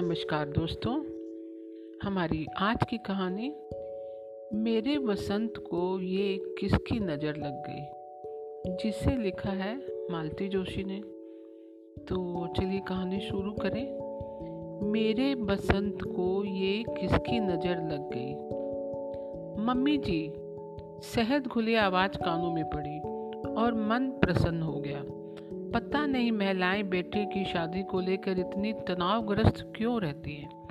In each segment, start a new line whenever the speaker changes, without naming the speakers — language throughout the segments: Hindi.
नमस्कार दोस्तों। हमारी आज की कहानी, मेरे वसंत को ये किसकी नज़र लग गई? जिसे लिखा है मालती जोशी ने। तो चलिए कहानी शुरू करें। मेरे बसंत को ये किसकी नज़र लग गई? मम्मी जी, शहद घुली आवाज़ कानों में पड़ी और मन प्रसन्न हो गया। पता नहीं महिलाएँ बेटे की शादी को लेकर इतनी तनावग्रस्त क्यों रहती हैं?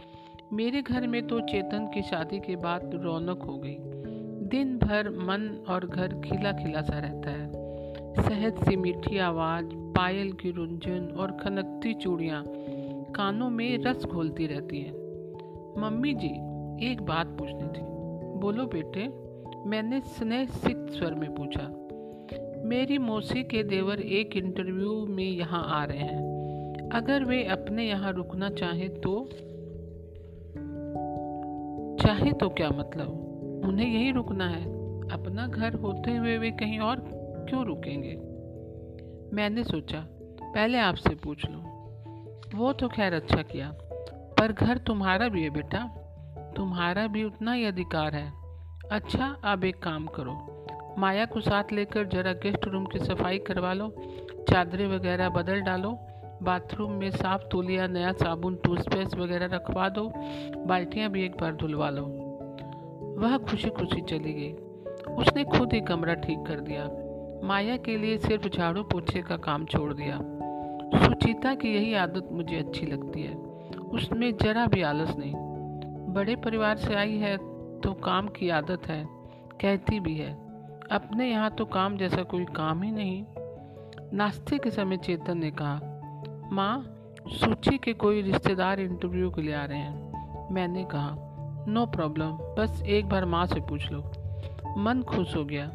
मेरे घर में तो चेतन की शादी के बाद रौनक हो गई। दिन भर मन और घर खिला खिला सा रहता है। शहद सी मीठी आवाज़, पायल की रुंझन और खनकती चूड़ियाँ कानों में रस घोलती रहती हैं। मम्मी जी, एक बात पूछनी थी। बोलो बेटे, मैंने स्नेह सिक्त स्वर में पूछा। मेरी मौसी के देवर एक इंटरव्यू में यहाँ आ रहे हैं। अगर वे अपने यहाँ रुकना चाहें तो चाहे तो क्या मतलब? उन्हें यही रुकना है। अपना घर होते हुए वे कहीं और क्यों रुकेंगे? मैंने सोचा, पहले आपसे पूछ लो। वो तो खैर अच्छा किया, पर घर तुम्हारा भी है बेटा। तुम्हारा भी उतना ही अधिकार है। अच्छा अब एक काम करो माया को साथ लेकर जरा गेस्ट रूम की सफ़ाई करवा लो, चादरें वगैरह बदल डालो, बाथरूम में साफ़ तोलिया, नया साबुन, टूथपेस्ट वगैरह रखवा दो, बाल्टियाँ भी एक बार धुलवा लो। वह खुशी खुशी चली गई। उसने खुद ही कमरा ठीक कर दिया। माया के लिए सिर्फ़ झाड़ू पोछे का काम छोड़ दिया। सुचिता की यही आदत मुझे अच्छी लगती है। उसमें जरा भी आलस नहीं। बड़े परिवार से आई है तो काम की आदत है, कहती भी है। अपने यहाँ तो काम जैसा कोई काम ही नहीं। नाश्ते के समय चेतन ने कहा, माँ, सूची के कोई रिश्तेदार इंटरव्यू के लिए आ रहे हैं। मैंने कहा नो प्रॉब्लम बस एक बार माँ से पूछ लो। मन खुश हो गया।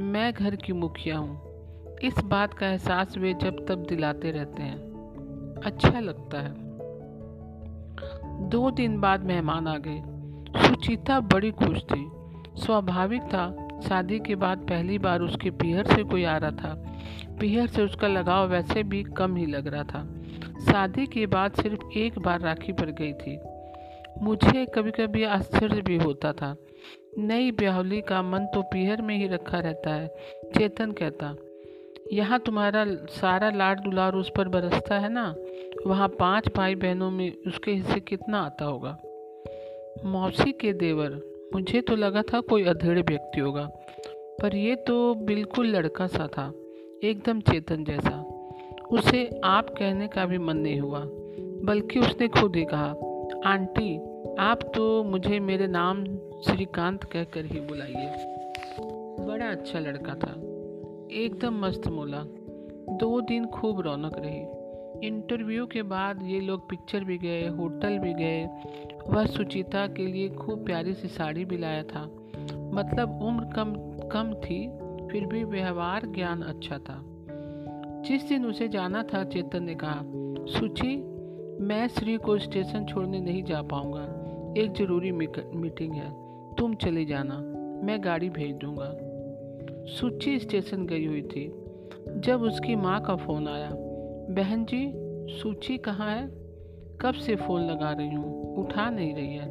मैं घर की मुखिया हूँ। इस बात का एहसास वे जब तब दिलाते रहते हैं। अच्छा लगता है। दो दिन बाद मेहमान आ गए। सुचिता बड़ी खुश थी। स्वाभाविक था शादी के बाद पहली बार उसके पीहर से कोई आ रहा था। पीहर से उसका लगाव वैसे भी कम ही लग रहा था। शादी के बाद सिर्फ़ एक बार राखी पर गई थी। मुझे कभी कभी आश्चर्य भी होता था। नई ब्याहली का मन तो पीहर में ही रखा रहता है, चेतन कहता, यहाँ तुम्हारा सारा लाड दुलार उस पर बरसता है ना? वहाँ पाँच भाई बहनों में उसके हिस्से कितना आता होगा? मौसी के देवर मुझे तो लगा था कोई अधेड़ व्यक्ति होगा, पर यह तो बिल्कुल लड़का सा था, एकदम चेतन जैसा। उसे आप कहने का भी मन नहीं हुआ, बल्कि उसने खुद ही कहा, आंटी, आप तो मुझे मेरे नाम श्रीकांत कहकर ही बुलाइए। बड़ा अच्छा लड़का था, एकदम मस्त मोला। दो दिन खूब रौनक रही। इंटरव्यू के बाद ये लोग पिक्चर भी गए, होटल भी गए। वह सुचिता के लिए खूब प्यारी सी साड़ी भी लाया था। मतलब उम्र कम कम थी, फिर भी व्यवहार ज्ञान अच्छा था। जिस दिन उसे जाना था, चेतन ने कहा, सुचि, मैं श्री को स्टेशन छोड़ने नहीं जा पाऊँगा। एक ज़रूरी मीटिंग है। तुम चले जाना। मैं गाड़ी भेज दूँगा। सुची स्टेशन गई हुई थी। जब उसकी माँ का फ़ोन आया बहन जी, सूची कहाँ है? कब से फ़ोन लगा रही हूँ? उठा नहीं रही है।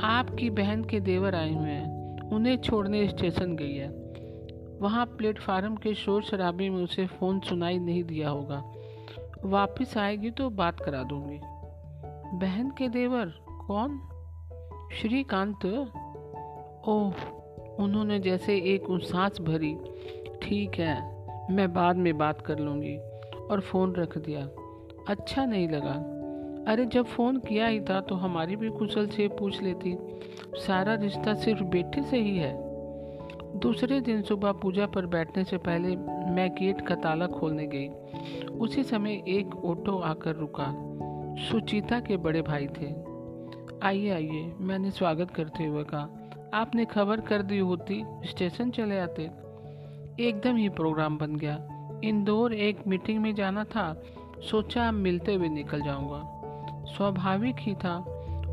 आपकी बहन के देवर आए हुए हैं। उन्हें छोड़ने स्टेशन गई है। वहाँ प्लेटफार्म के शोर शराबे में उसे फ़ोन सुनाई नहीं दिया होगा। वापस आएगी तो बात करा दूँगी। बहन के देवर, कौन? श्रीकांत? ओह, उन्होंने जैसे एक सांस भरी। ठीक है, मैं बाद में बात कर लूँगी। और फ़ोन रख दिया। अच्छा नहीं लगा। अरे, जब फ़ोन किया ही था तो हमारी भी कुशल से पूछ लेती, सारा रिश्ता सिर्फ़ बेटे से ही है? दूसरे दिन सुबह पूजा पर बैठने से पहले मैं गेट का ताला खोलने गई। उसी समय एक ऑटो आकर रुका। सुचिता के बड़े भाई थे। आइए आइए, मैंने स्वागत करते हुए कहा। आपने खबर कर दी होती, स्टेशन चले आते? एकदम ही प्रोग्राम बन गया। इंदौर एक मीटिंग में जाना था, सोचा मिलते हुए निकल जाऊँगा। स्वाभाविक ही था,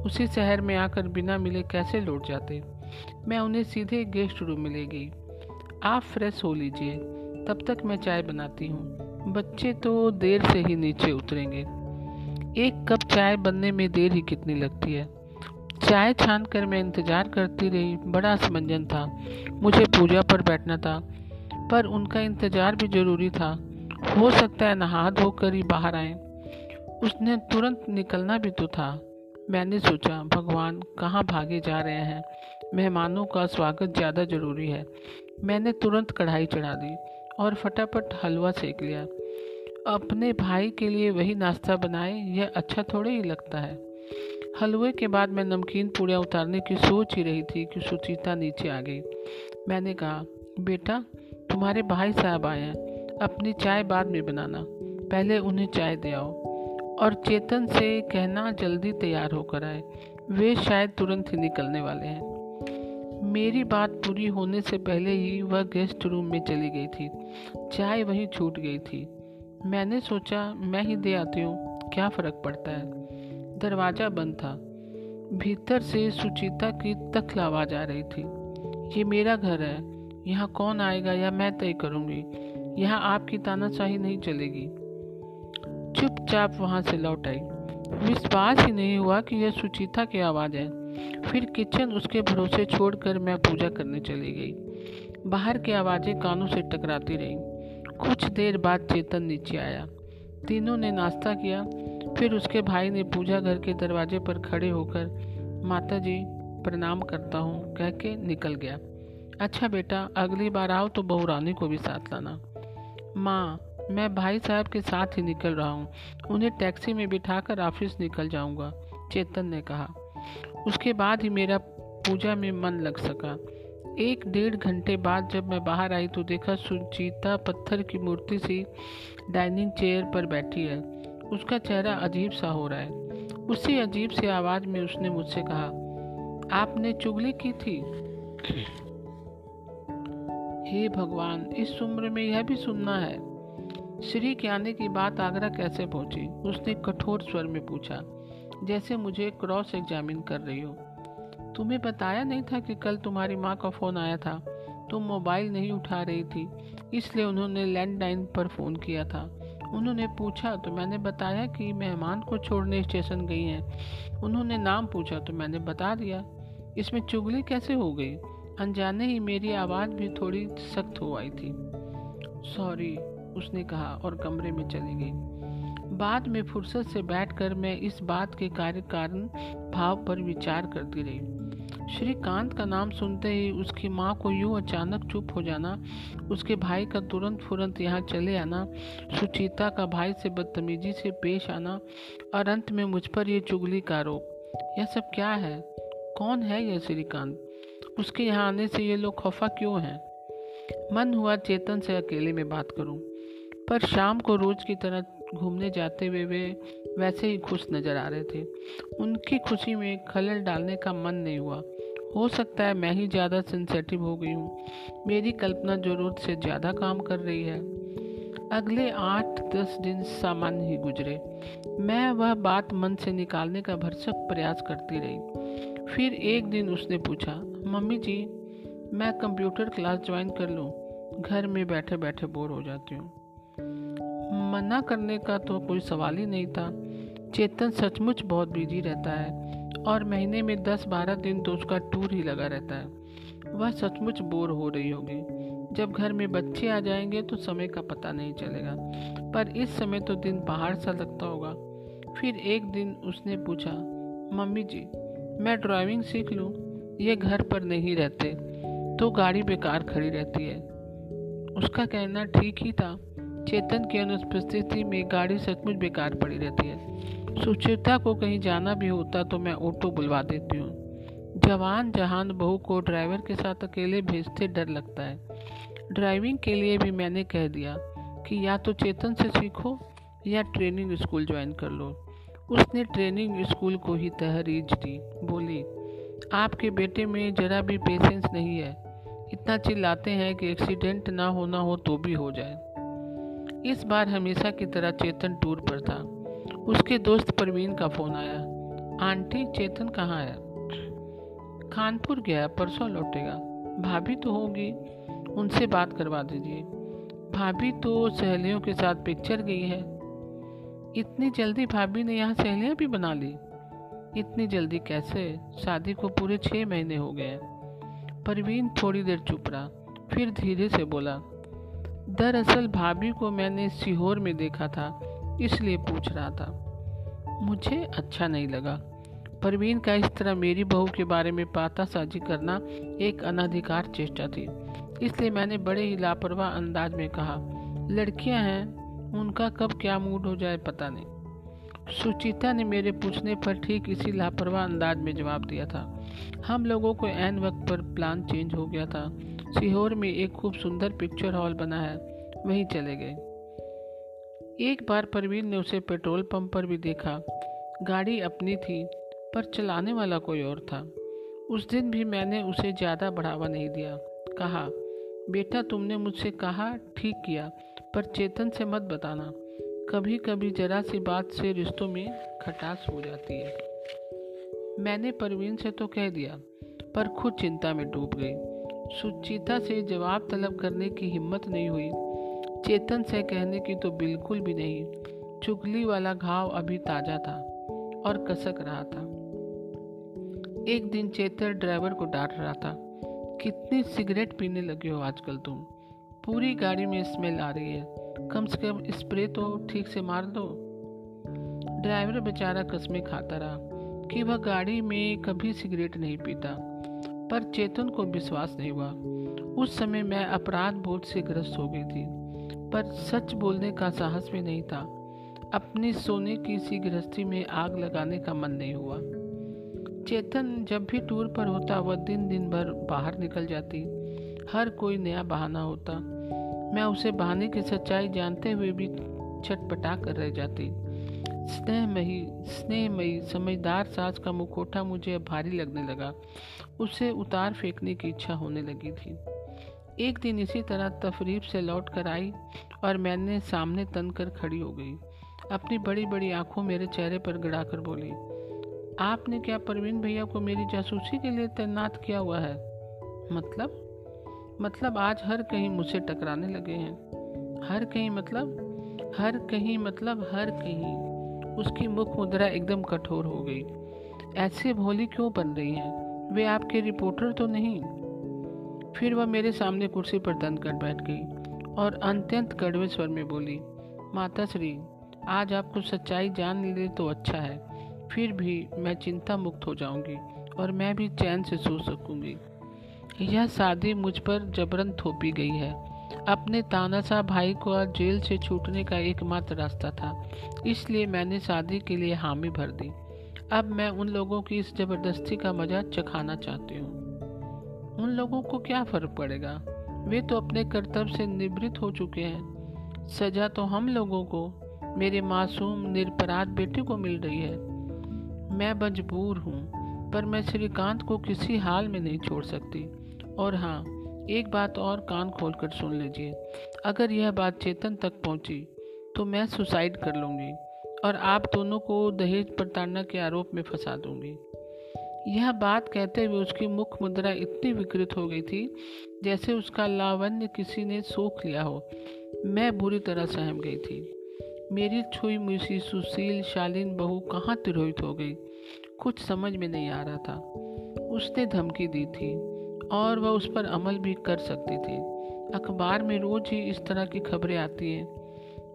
उसी शहर में आकर बिना मिले कैसे लौट जाते? मैं उन्हें सीधे गेस्ट रूम में ले गई। आप फ्रेश हो लीजिए, तब तक मैं चाय बनाती हूँ। बच्चे तो देर से ही नीचे उतरेंगे। एक कप चाय बनने में देर ही कितनी लगती है? चाय छान कर मैं इंतज़ार करती रही, बड़ा असमंजन था। मुझे पूजा पर बैठना था। पर उनका इंतज़ार भी ज़रूरी था। हो सकता है नहा धोकर ही बाहर आए। उसने तुरंत निकलना भी तो था। मैंने सोचा, भगवान कहाँ भागे जा रहे हैं? मेहमानों का स्वागत ज़्यादा ज़रूरी है। मैंने तुरंत कढ़ाई चढ़ा दी और फटाफट हलवा सेक लिया। अपने भाई के लिए वही नाश्ता बनाए, यह अच्छा थोड़े ही लगता है। हलवे के बाद मैं नमकीन पूड़ियाँ उतारने की सोच ही रही थी कि सुचिता नीचे आ गई। मैंने कहा, बेटा तुम्हारे भाई साहब आए हैं, अपनी चाय बाद में बनाना। पहले उन्हें चाय दे आओ। और चेतन से कहना जल्दी तैयार होकर आए। वे शायद तुरंत ही निकलने वाले हैं। मेरी बात पूरी होने से पहले ही वह गेस्ट रूम में चली गई थी। चाय वहीं छूट गई थी। मैंने सोचा, मैं ही दे आती हूँ। क्या फ़र्क पड़ता है? दरवाज़ा बंद था। भीतर से सुचिता की तखल आवाज़ आ रही थी। ये मेरा घर है। यहाँ कौन आएगा या मैं तय करूँगी। यहाँ आपकी तानाशाही नहीं चलेगी। चुपचाप वहाँ से लौट आई। विश्वास ही नहीं हुआ कि यह सुचिता की आवाज़ है। फिर किचन उसके भरोसे छोड़कर मैं पूजा करने चली गई। बाहर की आवाज़ें कानों से टकराती रहीं। कुछ देर बाद चेतन नीचे आया। तीनों ने नाश्ता किया। फिर उसके भाई ने पूजा घर के दरवाजे पर खड़े होकर माता जी प्रणाम करता हूँ, कह के निकल गया। अच्छा बेटा, अगली बार आओ तो बहू रानी को भी साथ लाना। माँ, मैं भाई साहब के साथ ही निकल रहा हूँ। उन्हें टैक्सी में बिठाकर ऑफ़िस निकल जाऊँगा, चेतन ने कहा। उसके बाद ही मेरा पूजा में मन लग सका। एक डेढ़ घंटे बाद जब मैं बाहर आई तो देखा सुचिता पत्थर की मूर्ति सी डाइनिंग चेयर पर बैठी है। उसका चेहरा अजीब सा हो रहा है। उसी अजीब सी आवाज़ में उसने मुझसे कहा, आपने चुगली की थी? हे भगवान, इस उम्र में यह भी सुनना है। श्री के आने की बात आगरा कैसे पहुँची? उसने कठोर स्वर में पूछा, जैसे मुझे क्रॉस एग्जामिन कर रही हो। तुम्हें बताया नहीं था कि कल तुम्हारी माँ का फ़ोन आया था? तुम मोबाइल नहीं उठा रही थी, इसलिए उन्होंने लैंडलाइन पर फ़ोन किया था। उन्होंने पूछा तो मैंने बताया कि मेहमान को छोड़ने स्टेशन गई हैं। उन्होंने नाम पूछा तो मैंने बता दिया। इसमें चुगली कैसे हो गई? अनजाने ही मेरी आवाज़ भी थोड़ी सख्त हो आई थी। सॉरी, उसने कहा और कमरे में चली गई। बाद में फुर्सत से बैठकर मैं इस बात के कार्य कारण भाव पर विचार करती रही। श्रीकांत का नाम सुनते ही उसकी माँ को यूँ अचानक चुप हो जाना, उसके भाई का तुरंत फुरंत यहाँ चले आना, सुचिता का भाई से बदतमीजी से पेश आना, और अंत में मुझ पर यह चुगली का आरोप। यह सब क्या है? कौन है यह श्रीकांत? उसके यहाँ आने से ये लोग खफा क्यों हैं? मन हुआ चेतन से अकेले में बात करूँ, पर शाम को रोज की तरह घूमने जाते हुए वे वैसे ही खुश नज़र आ रहे थे। उनकी खुशी में खलल डालने का मन नहीं हुआ। हो सकता है मैं ही ज़्यादा सेंसेटिव हो गई हूँ। मेरी कल्पना ज़रूरत से ज़्यादा काम कर रही है। अगले आठ दस दिन सामान्य ही गुजरे। मैं वह बात मन से निकालने का भरसक प्रयास करती रही। फिर एक दिन उसने पूछा, मम्मी जी, मैं कंप्यूटर क्लास ज्वाइन कर लूँ, घर में बैठे बैठे बोर हो जाती हूँ। मना करने का तो कोई सवाल ही नहीं था। चेतन सचमुच बहुत बिज़ी रहता है और महीने में दस बारह दिन तो उसका टूर ही लगा रहता है। वह सचमुच बोर हो रही होगी। जब घर में बच्चे आ जाएँगे तो समय का पता नहीं चलेगा, पर इस समय तो दिन पहाड़ सा लगता होगा। फिर एक दिन उसने पूछा, मम्मी जी मैं ड्राइविंग सीख लूँ, ये घर पर नहीं रहते तो गाड़ी बेकार खड़ी रहती है। उसका कहना ठीक ही था, चेतन की अनुपस्थिति में गाड़ी सचमुच बेकार पड़ी रहती है। सुचिता को कहीं जाना भी होता तो मैं ऑटो बुलवा देती हूँ। जवान जहान बहू को ड्राइवर के साथ अकेले भेजते डर लगता है। ड्राइविंग के लिए भी मैंने कह दिया कि या तो चेतन से सीखो या ट्रेनिंग स्कूल ज्वाइन कर लो। उसने ट्रेनिंग स्कूल को ही तहरीज दी। बोली, आपके बेटे में ज़रा भी पेशेंस नहीं है। इतना चिल्लाते हैं कि एक्सीडेंट ना होना हो तो भी हो जाए। इस बार हमेशा की तरह चेतन टूर पर था। उसके दोस्त परवीन का फ़ोन आया। आंटी, चेतन कहाँ है? खानपुर गया, परसों लौटेगा। भाभी तो होगी। उनसे बात करवा दीजिए। भाभी तो सहेलियों के साथ पिक्चर गई है। इतनी जल्दी भाभी ने यहाँ सहेलियाँ भी बना ली? इतनी जल्दी कैसे? शादी को पूरे छः महीने हो गए परवीन थोड़ी देर चुप रहा, फिर धीरे से बोला, दरअसल भाभी को मैंने सीहोर में देखा था, इसलिए पूछ रहा था। मुझे अच्छा नहीं लगा। परवीन का इस तरह मेरी बहू के बारे में पाता पातासाजी करना एक अनाधिकार चेष्टा थी। इसलिए मैंने बड़े ही लापरवाह अंदाज में कहा, लड़कियाँ हैं उनका कब क्या मूड हो जाए पता नहीं। सुचिता ने मेरे पूछने पर ठीक इसी लापरवाह अंदाज में जवाब दिया था। हम लोगों को एन वक्त पर प्लान चेंज हो गया था। सीहोर में एक खूब सुंदर पिक्चर हॉल बना है, वहीं चले गए। एक बार परवीन ने उसे पेट्रोल पंप पर भी देखा। गाड़ी अपनी थी, पर चलाने वाला कोई और था। उस दिन भी मैंने उसे ज़्यादा बढ़ावा नहीं दिया। कहा, बेटा, तुमने मुझसे कहा, ठीक किया। पर चेतन से मत बताना। कभी कभी जरा सी बात से रिश्तों में खटास हो जाती है। मैंने परवीन से तो कह दिया, पर खुद चिंता में डूब गई। सुचिता से जवाब तलब करने की हिम्मत नहीं हुई। चेतन से कहने की तो बिल्कुल भी नहीं। चुगली वाला घाव अभी ताज़ा था और कसक रहा था। एक दिन चेतन ड्राइवर को डांट रहा था, कितनी सिगरेट पीने लगे हो आजकल तुम? पूरी गाड़ी में स्मेल आ रही है। कम से कम स्प्रे तो ठीक से मार दो। ड्राइवर बेचारा कस्में खाता रहा कि वह गाड़ी में कभी सिगरेट नहीं पीता, पर चेतन को विश्वास नहीं हुआ। उस समय मैं अपराध बोध से ग्रस्त हो गई थी, पर सच बोलने का साहस भी नहीं था। अपनी सोने की सी गृहस्थी में आग लगाने का मन नहीं हुआ। चेतन जब भी टूर पर होता, वह दिन दिन भर बाहर निकल जाती। हर कोई नया बहाना होता। मैं उसे बहाने की सच्चाई जानते हुए भी छटपटा कर रह जाती। स्नेहमयी स्नेहमयी, समझदार सास का मुखोटा मुझे अब भारी लगने लगा। उसे उतार फेंकने की इच्छा होने लगी थी। एक दिन इसी तरह तफरीब से लौट कर आई और मैंने सामने तन कर खड़ी हो गई। अपनी बड़ी बड़ी आँखों मेरे चेहरे पर गिराकर बोली, आपने क्या परवीन भैया को मेरी जासूसी के लिए तैनात किया हुआ है? मतलब? मतलब आज हर कहीं मुझसे टकराने लगे हैं। हर कहीं मतलब? हर कहीं मतलब हर कहीं। उसकी मुख मुद्रा एकदम कठोर हो गई। ऐसे भोली क्यों बन रही हैं? वे आपके रिपोर्टर तो नहीं? फिर वह मेरे सामने कुर्सी पर तन कर बैठ गई और अत्यंत कड़वे स्वर में बोली, माता श्री, आज आपको सच्चाई जान ले तो अच्छा है। फिर भी मैं चिंता मुक्त हो जाऊँगी और मैं भी चैन से सो सकूँगी। यह शादी मुझ पर जबरन थोपी गई है। अपने तानाशाह भाई को जेल से छूटने का एकमात्र रास्ता था, इसलिए मैंने शादी के लिए हामी भर दी। अब मैं उन लोगों की इस ज़बरदस्ती का मज़ा चखाना चाहती हूँ। उन लोगों को क्या फ़र्क पड़ेगा? वे तो अपने कर्तव्य से निवृत्त हो चुके हैं। सजा तो हम लोगों को, मेरे मासूम, निरपराध बेटे को मिल रही है। मैं मजबूर हूँ। पर मैं श्रीकांत को किसी हाल में नहीं छोड़ सकती। और हाँ एक बात और कान खोल कर सुन लीजिए। अगर यह बात चेतन तक पहुँची तो मैं सुसाइड कर लूँगी और आप दोनों को दहेज प्रताड़ना के आरोप में फंसा दूँगी। यह बात कहते हुए उसकी मुख मुद्रा इतनी विकृत हो गई थी, जैसे उसका लावण्य किसी ने सोख लिया हो। मैं बुरी तरह सहम गई थी। मेरी छुई मुसी सुशील शालीन बहू कहाँ तिरोहित हो गई? कुछ समझ में नहीं आ रहा था। उसने धमकी दी थी और वह उस पर अमल भी कर सकती थी। अखबार में रोज ही इस तरह की खबरें आती हैं।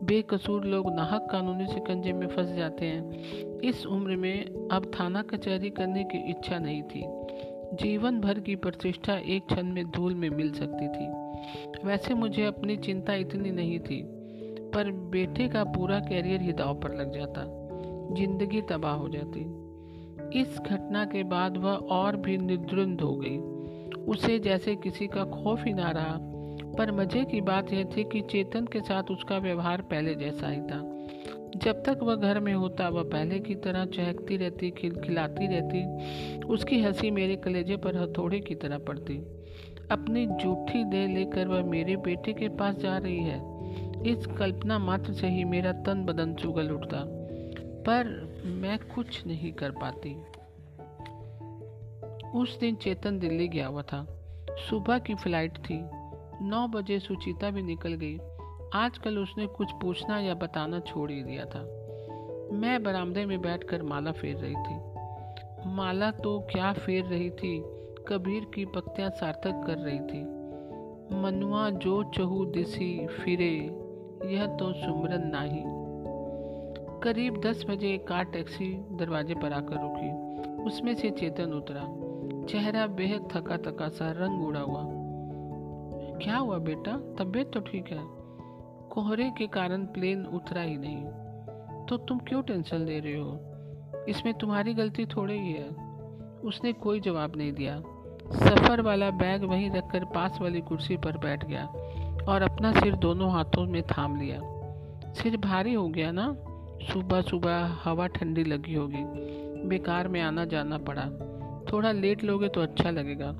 बेकसूर लोग नाहक कानूनी शिकंजे में फंस जाते हैं। इस उम्र में अब थाना कचहरी करने की इच्छा नहीं थी। जीवन भर की प्रतिष्ठा एक क्षण में धूल में मिल सकती थी। वैसे मुझे अपनी चिंता इतनी नहीं थी, पर बेटे का पूरा कैरियर ही दाव पर लग जाता। ज़िंदगी तबाह हो जाती। इस घटना के बाद वह और भी निद्रुंद हो गई। उसे जैसे किसी का खौफ ही ना रहा, पर मज़े की बात यह थी कि चेतन के साथ उसका व्यवहार पहले जैसा ही था। जब तक वह घर में होता, वह पहले की तरह चहकती रहती, खिलखिलाती रहती। उसकी हँसी मेरे कलेजे पर हथौड़े की तरह पड़ती। अपनी जूठी दे लेकर वह मेरे बेटे के पास जा रही है। इस कल्पना मात्र से ही मेरा तन बदन चुगल उठता। पर मैं कुछ नहीं कर पाती। उस दिन चेतन दिल्ली गया हुआ था। सुबह की फ़्लाइट थी। नौ बजे सुचिता भी निकल गई। आजकल उसने कुछ पूछना या बताना छोड़ ही दिया था। मैं बरामदे में बैठकर माला फेर रही थी। माला तो क्या फेर रही थी? कबीर की पक्तियाँ सार्थक कर रही थी। मनुआ जो चहु दिसी फिरे, यह तो सुमरन नाही। करीब दस बजे एक कार टैक्सी दरवाजे पर आकर रुकी। उसमें से चेतन उतरा। चेहरा बेहद थका थका सा रंग उड़ा हुआ। क्या हुआ बेटा? तबीयत तो ठीक है? कोहरे के कारण प्लेन उतरा ही नहीं। तो तुम क्यों टेंशन ले रहे हो? इसमें तुम्हारी गलती थोड़ी ही है। उसने कोई जवाब नहीं दिया। सफ़र वाला बैग वहीं रखकर पास वाली कुर्सी पर बैठ गया और अपना सिर दोनों हाथों में थाम लिया। सिर भारी हो गया ना? सुबह सुबह हवा ठंडी लगी होगी। बेकार में आना जाना पड़ा। थोड़ा लेट लोगे तो अच्छा लगेगा।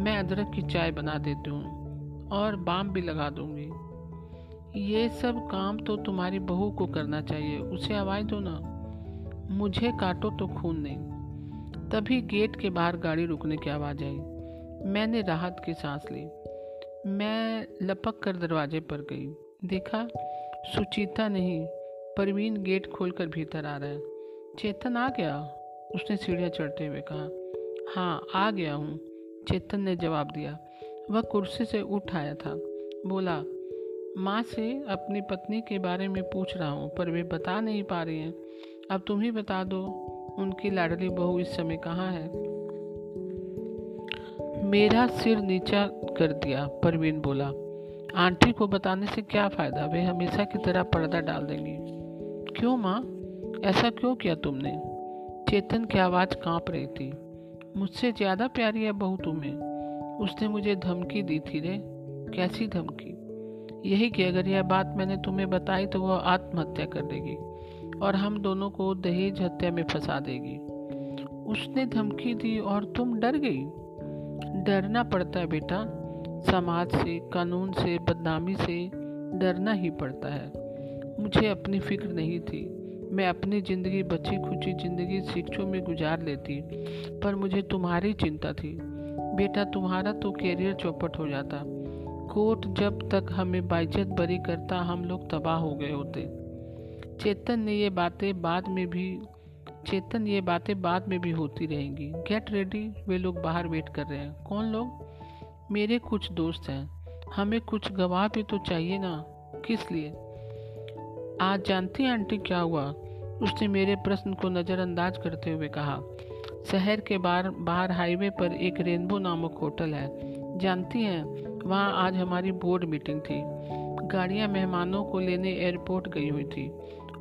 मैं अदरक की चाय बना देती हूँ और बाम भी लगा दूँगी। ये सब काम तो तुम्हारी बहू को करना चाहिए। उसे आवाज़ दो ना। मुझे काटो तो खून नहीं। तभी गेट के बाहर गाड़ी रुकने की आवाज़ आई। मैंने राहत की सांस ली। मैं लपक कर दरवाजे पर गई। देखा, सुचिता नहीं। परवीन गेट खोलकर भीतर आ रहा है। चेतन आ गया? उसने सीढ़ियाँ चढ़ते हुए कहा। हाँ आ गया हूँ। चेतन ने जवाब दिया। वह कुर्सी से उठ आया था। बोला, माँ से अपनी पत्नी के बारे में पूछ रहा हूँ, पर वे बता नहीं पा रही हैं। अब तुम ही बता दो, उनकी लाडली बहू इस समय कहाँ है? मेरा सिर नीचा कर दिया, परवीन बोला। आंटी को बताने से क्या फ़ायदा? वे हमेशा की तरह पर्दा डाल देंगी। क्यों माँ? ऐसा क्यों किया तुमने? चेतन की आवाज़ काँप रही थी। मुझसे ज़्यादा प्यारी है बहू तुम्हें। उसने मुझे धमकी दी थी रे। कैसी धमकी? यही कि अगर यह बात मैंने तुम्हें बताई तो वह आत्महत्या कर देगी और हम दोनों को दहेज हत्या में फंसा देगी। उसने धमकी दी और तुम डर गई। डरना पड़ता है बेटा। समाज से, कानून से, बदनामी से डरना ही पड़ता है। मुझे अपनी फ़िक्र नहीं थी। मैं अपनी ज़िंदगी बची खुची ज़िंदगी शिक्षों में गुजार लेती, पर मुझे तुम्हारी चिंता थी। बेटा, तुम्हारा तो कैरियर चौपट हो जाता। कोर्ट जब तक हमें बाइज्जत बरी करता, हम लोग तबाह हो गए होते। चेतन ने ये बातें बाद में भी, चेतन ये बातें बाद में भी होती रहेंगी। गेट रेडी वे लोग बाहर वेट कर रहे हैं। कौन लोग? मेरे कुछ दोस्त हैं। हमें कुछ गवाह भी तो चाहिए ना। किस लिए? आज जानती हैं आंटी क्या हुआ? उसने मेरे प्रश्न को नज़रअंदाज करते हुए कहा, शहर के बाहर बाहर हाईवे पर एक रेनबो नामक होटल है। जानती हैं, वहाँ आज हमारी बोर्ड मीटिंग थी। गाड़ियाँ मेहमानों को लेने एयरपोर्ट गई हुई थी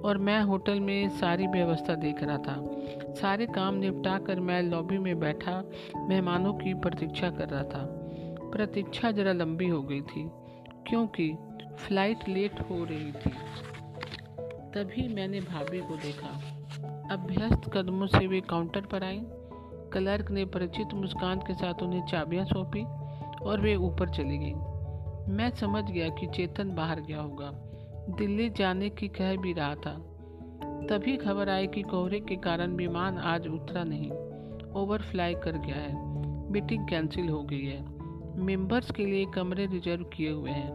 और मैं होटल में सारी व्यवस्था देख रहा था। सारे काम निपटा कर मैं लॉबी में बैठा, मेहमानों की प्रतीक्षा कर रहा था। प्रतीक्षा जरा लंबी हो गई थी, क्योंकि फ़्लाइट लेट हो रही थी। तभी मैंने भाभी को देखा। अभ्यस्त कदमों से वे काउंटर पर आई। क्लर्क ने परिचित मुस्कान के साथ उन्हें चाबियाँ सौंपी और वे ऊपर चली गई। मैं समझ गया कि चेतन बाहर गया होगा। दिल्ली जाने की कह भी रहा था। तभी खबर आई कि कोहरे के कारण विमान आज उतरा नहीं। ओवर फ्लाई कर गया है। मीटिंग कैंसिल हो गई है। मेंबर्स के लिए कमरे रिज़र्व किए हुए हैं।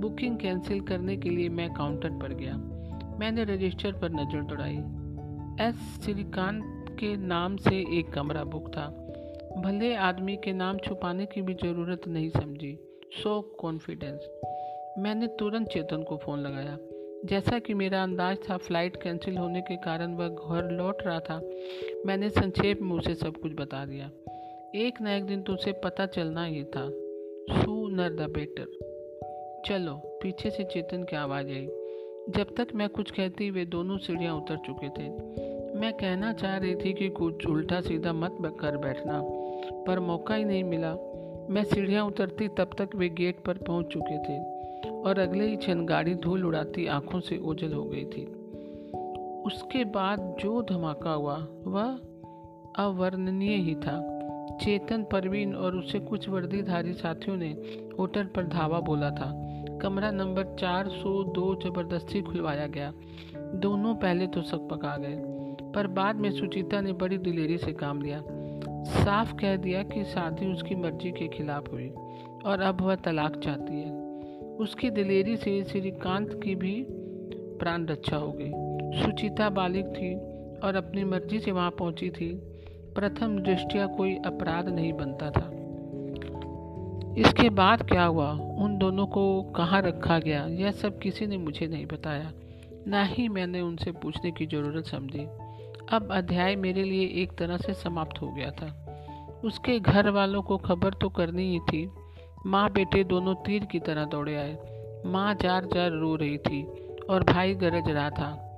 बुकिंग कैंसिल करने के लिए मैं काउंटर पर गया। मैंने रजिस्टर पर नज़र दौड़ाई। एस श्रीकांत के नाम से एक कमरा बुक था। भले आदमी के नाम छुपाने की भी ज़रूरत नहीं समझी। So confidence. मैंने तुरंत चेतन को फ़ोन लगाया। जैसा कि मेरा अंदाज था, फ़्लाइट कैंसिल होने के कारण वह घर लौट रहा था। मैंने संक्षेप में उसे सब कुछ बता दिया। एक न एक दिन तो उसे पता चलना ही था। सू नर द बेटर। चलो, पीछे से चेतन की आवाज़ आई। जब तक मैं कुछ कहती वे दोनों सीढ़ियाँ उतर चुके थे, मैं कहना चाह रही थी कि कुछ उल्टा सीधा मत कर बैठना, पर मौका ही नहीं मिला। मैं सीढ़ियाँ उतरती तब तक वे गेट पर पहुँच चुके थे, और अगले ही क्षण गाड़ी धूल उड़ाती आँखों से ओझल हो गई थी। उसके बाद जो धमाका हुआ, वह अवर्णनीय ही था। चेतन परवीन और उससे कुछ वर्दीधारी साथियों ने होटल पर धावा बोला था। कमरा नंबर 402 ज़बरदस्ती खुलवाया गया। दोनों पहले तो सक पका गए, पर बाद में सुचिता ने बड़ी दिलेरी से काम लिया। साफ़ कह दिया कि शादी उसकी मर्ज़ी के खिलाफ हुई, और अब वह तलाक चाहती है। उसकी दिलेरी से श्रीकांत की भी प्राण रक्षा हो गई। सुचिता बालिक थी और अपनी मर्ज़ी से वहाँ पहुँची थी। प्रथम दृष्टिया कोई अपराध नहीं बनता था। इसके बाद क्या हुआ? उन दोनों को कहाँ रखा गया? यह सब किसी ने मुझे नहीं बताया। ना ही मैंने उनसे पूछने की ज़रूरत समझी। अब अध्याय मेरे लिए एक तरह से समाप्त हो गया था। उसके घर वालों को खबर तो करनी ही थी। माँ बेटे दोनों तीर की तरह दौड़े आए। माँ जार जार रो रही थी और भाई गरज रहा था।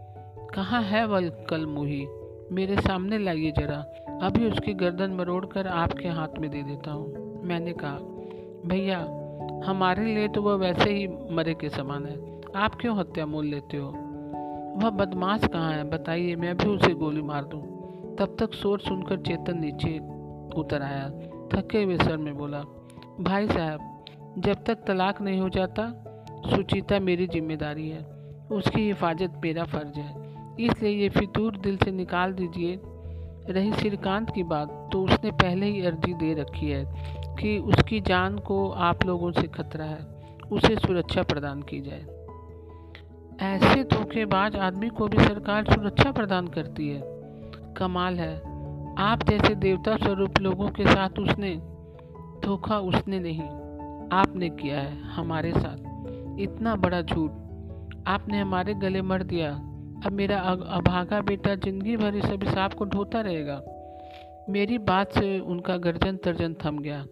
कहाँ है वह कल मुही? मेरे सामने लाइए जरा। अभी उसकी गर्दन मरोड़ कर आपके हाथ में दे देता हूँ। मैंने कहा भैया, हमारे लिए तो वह वैसे ही मरे के समान है। आप क्यों हत्या मोल लेते हो? वह बदमाश कहाँ है? बताइए, मैं भी उसे गोली मार दूँ। तब तक शोर सुनकर चेतन नीचे उतर आया, थके हुए सर में बोला, भाई साहब, जब तक तलाक नहीं हो जाता, सुचिता मेरी ज़िम्मेदारी है। उसकी हिफाजत मेरा फ़र्ज़ है। इसलिए ये फितूर दिल से निकाल दीजिए। रही श्रीकांत की बात तो उसने पहले ही अर्जी दे रखी है। कि उसकी जान को आप लोगों से खतरा है, उसे सुरक्षा प्रदान की जाए। ऐसे धोखेबाज आदमी को भी सरकार सुरक्षा प्रदान करती है। कमाल है। आप जैसे देवता स्वरूप लोगों के साथ उसने, धोखा उसने नहीं, आपने किया है हमारे साथ। इतना बड़ा झूठ। आपने हमारे गले मर दिया। अब मेरा अभागा बेटा ज़िंदगी भर इस अभिशाप को ढोता रहेगा। मेरी बात से उनका गर्जन तर्जन थम गया।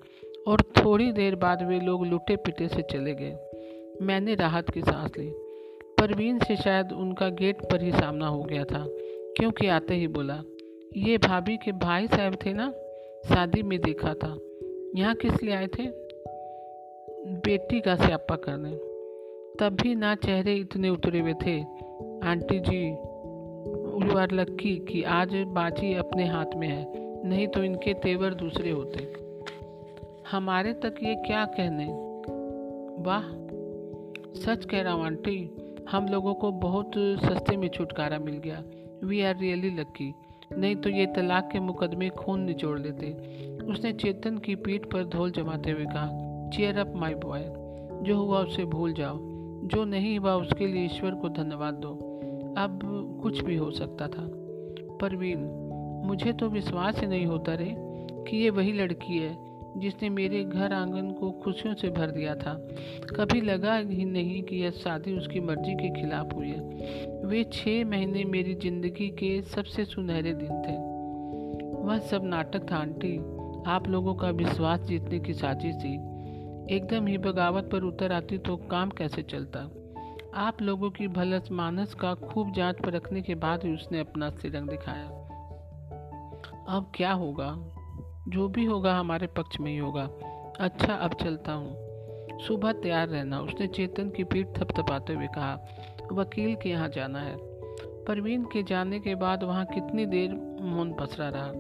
और थोड़ी देर बाद वे लोग लुटे पिटे से चले गए। मैंने राहत की सांस ली। परवीन से शायद उनका गेट पर ही सामना हो गया था, क्योंकि आते ही बोला, ये भाभी के भाई साहब थे ना? शादी में देखा था। यहाँ किस लिए आए थे? बेटी का स्यापा करने। तभी ना चेहरे इतने उतरे हुए थे। Auntie ji you are lucky कि आज बाजी अपने हाथ में है, नहीं तो इनके तेवर दूसरे होते। हमारे तक ये क्या कहने? वाह, सच कह रहा हूँ आंटी, हम लोगों को बहुत सस्ते में छुटकारा मिल गया। वी आर रियली लक्की नहीं तो ये तलाक के मुकदमे खून निचोड़ लेते। उसने चेतन की पीठ पर धोल जमाते हुए कहा चेयर अप माई बॉय जो हुआ उसे भूल जाओ। जो नहीं हुआ उसके लिए ईश्वर को धन्यवाद दो। अब कुछ भी हो सकता था। परवीन, मुझे तो विश्वास ही नहीं होता रे कि ये वही लड़की है जिसने मेरे घर आँगन को खुशियों से भर दिया था। कभी लगा ही नहीं कि यह शादी उसकी मर्ज़ी के खिलाफ हुई है। वे छः महीने मेरी ज़िंदगी के सबसे सुनहरे दिन थे। वह सब नाटक था, आंटी। आप लोगों का विश्वास जीतने की साजिश थी। एकदम ही बगावत पर उतर आती तो काम कैसे चलता? आप लोगों की भलस मानस का खूब जाँच परखने के बाद ही उसने अपना सिरंग दिखाया। अब क्या होगा? जो भी होगा हमारे पक्ष में ही होगा। अच्छा अब चलता हूँ। सुबह तैयार रहना, उसने चेतन की पीठ थपथपाते हुए कहा, वकील के यहाँ जाना है। परवीन के जाने के बाद वहाँ कितनी देर मौन पसरा रहा।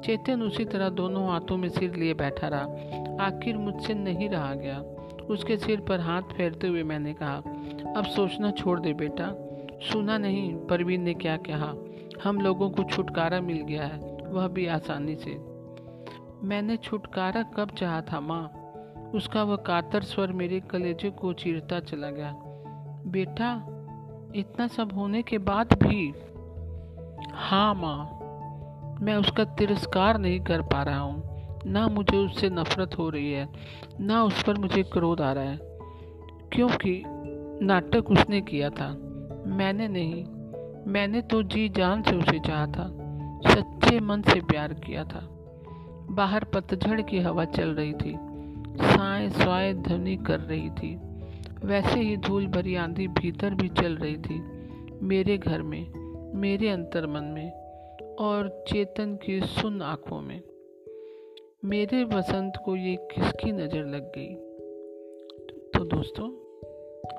चेतन उसी तरह दोनों हाथों में सिर लिए बैठा रहा। आखिर मुझसे नहीं रहा गया। उसके सिर पर हाथ फेरते हुए मैंने कहा, अब सोचना छोड़ दे बेटा। सुना नहीं, परवीन ने क्या कहा? हम लोगों को छुटकारा मिल गया है, वह भी आसानी से। मैंने छुटकारा कब चाहा था, माँ? उसका वह कातर स्वर मेरे कलेजे को चीरता चला गया। बेटा, इतना सब होने के बाद भी? हाँ माँ, मैं उसका तिरस्कार नहीं कर पा रहा हूँ। ना मुझे उससे नफरत हो रही है, ना उस पर मुझे क्रोध आ रहा है। क्योंकि नाटक उसने किया था। मैंने नहीं, मैंने तो जी जान से उसे चाहा था, सच्चे मन से प्यार किया था। बाहर पतझड़ की हवा चल रही थी। साए स्वाय ध्वनि कर रही थी। वैसे ही धूल भरी आंधी भीतर भी चल रही थी, मेरे घर में, मेरे अंतर मन में, और चेतन की सुन आँखों में। मेरे बसंत को ये किसकी नज़र लग गई? तो दोस्तों,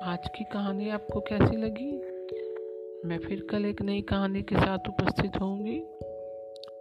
आज की कहानी आपको कैसी लगी? मैं फिर कल एक नई कहानी के साथ उपस्थित होंगी।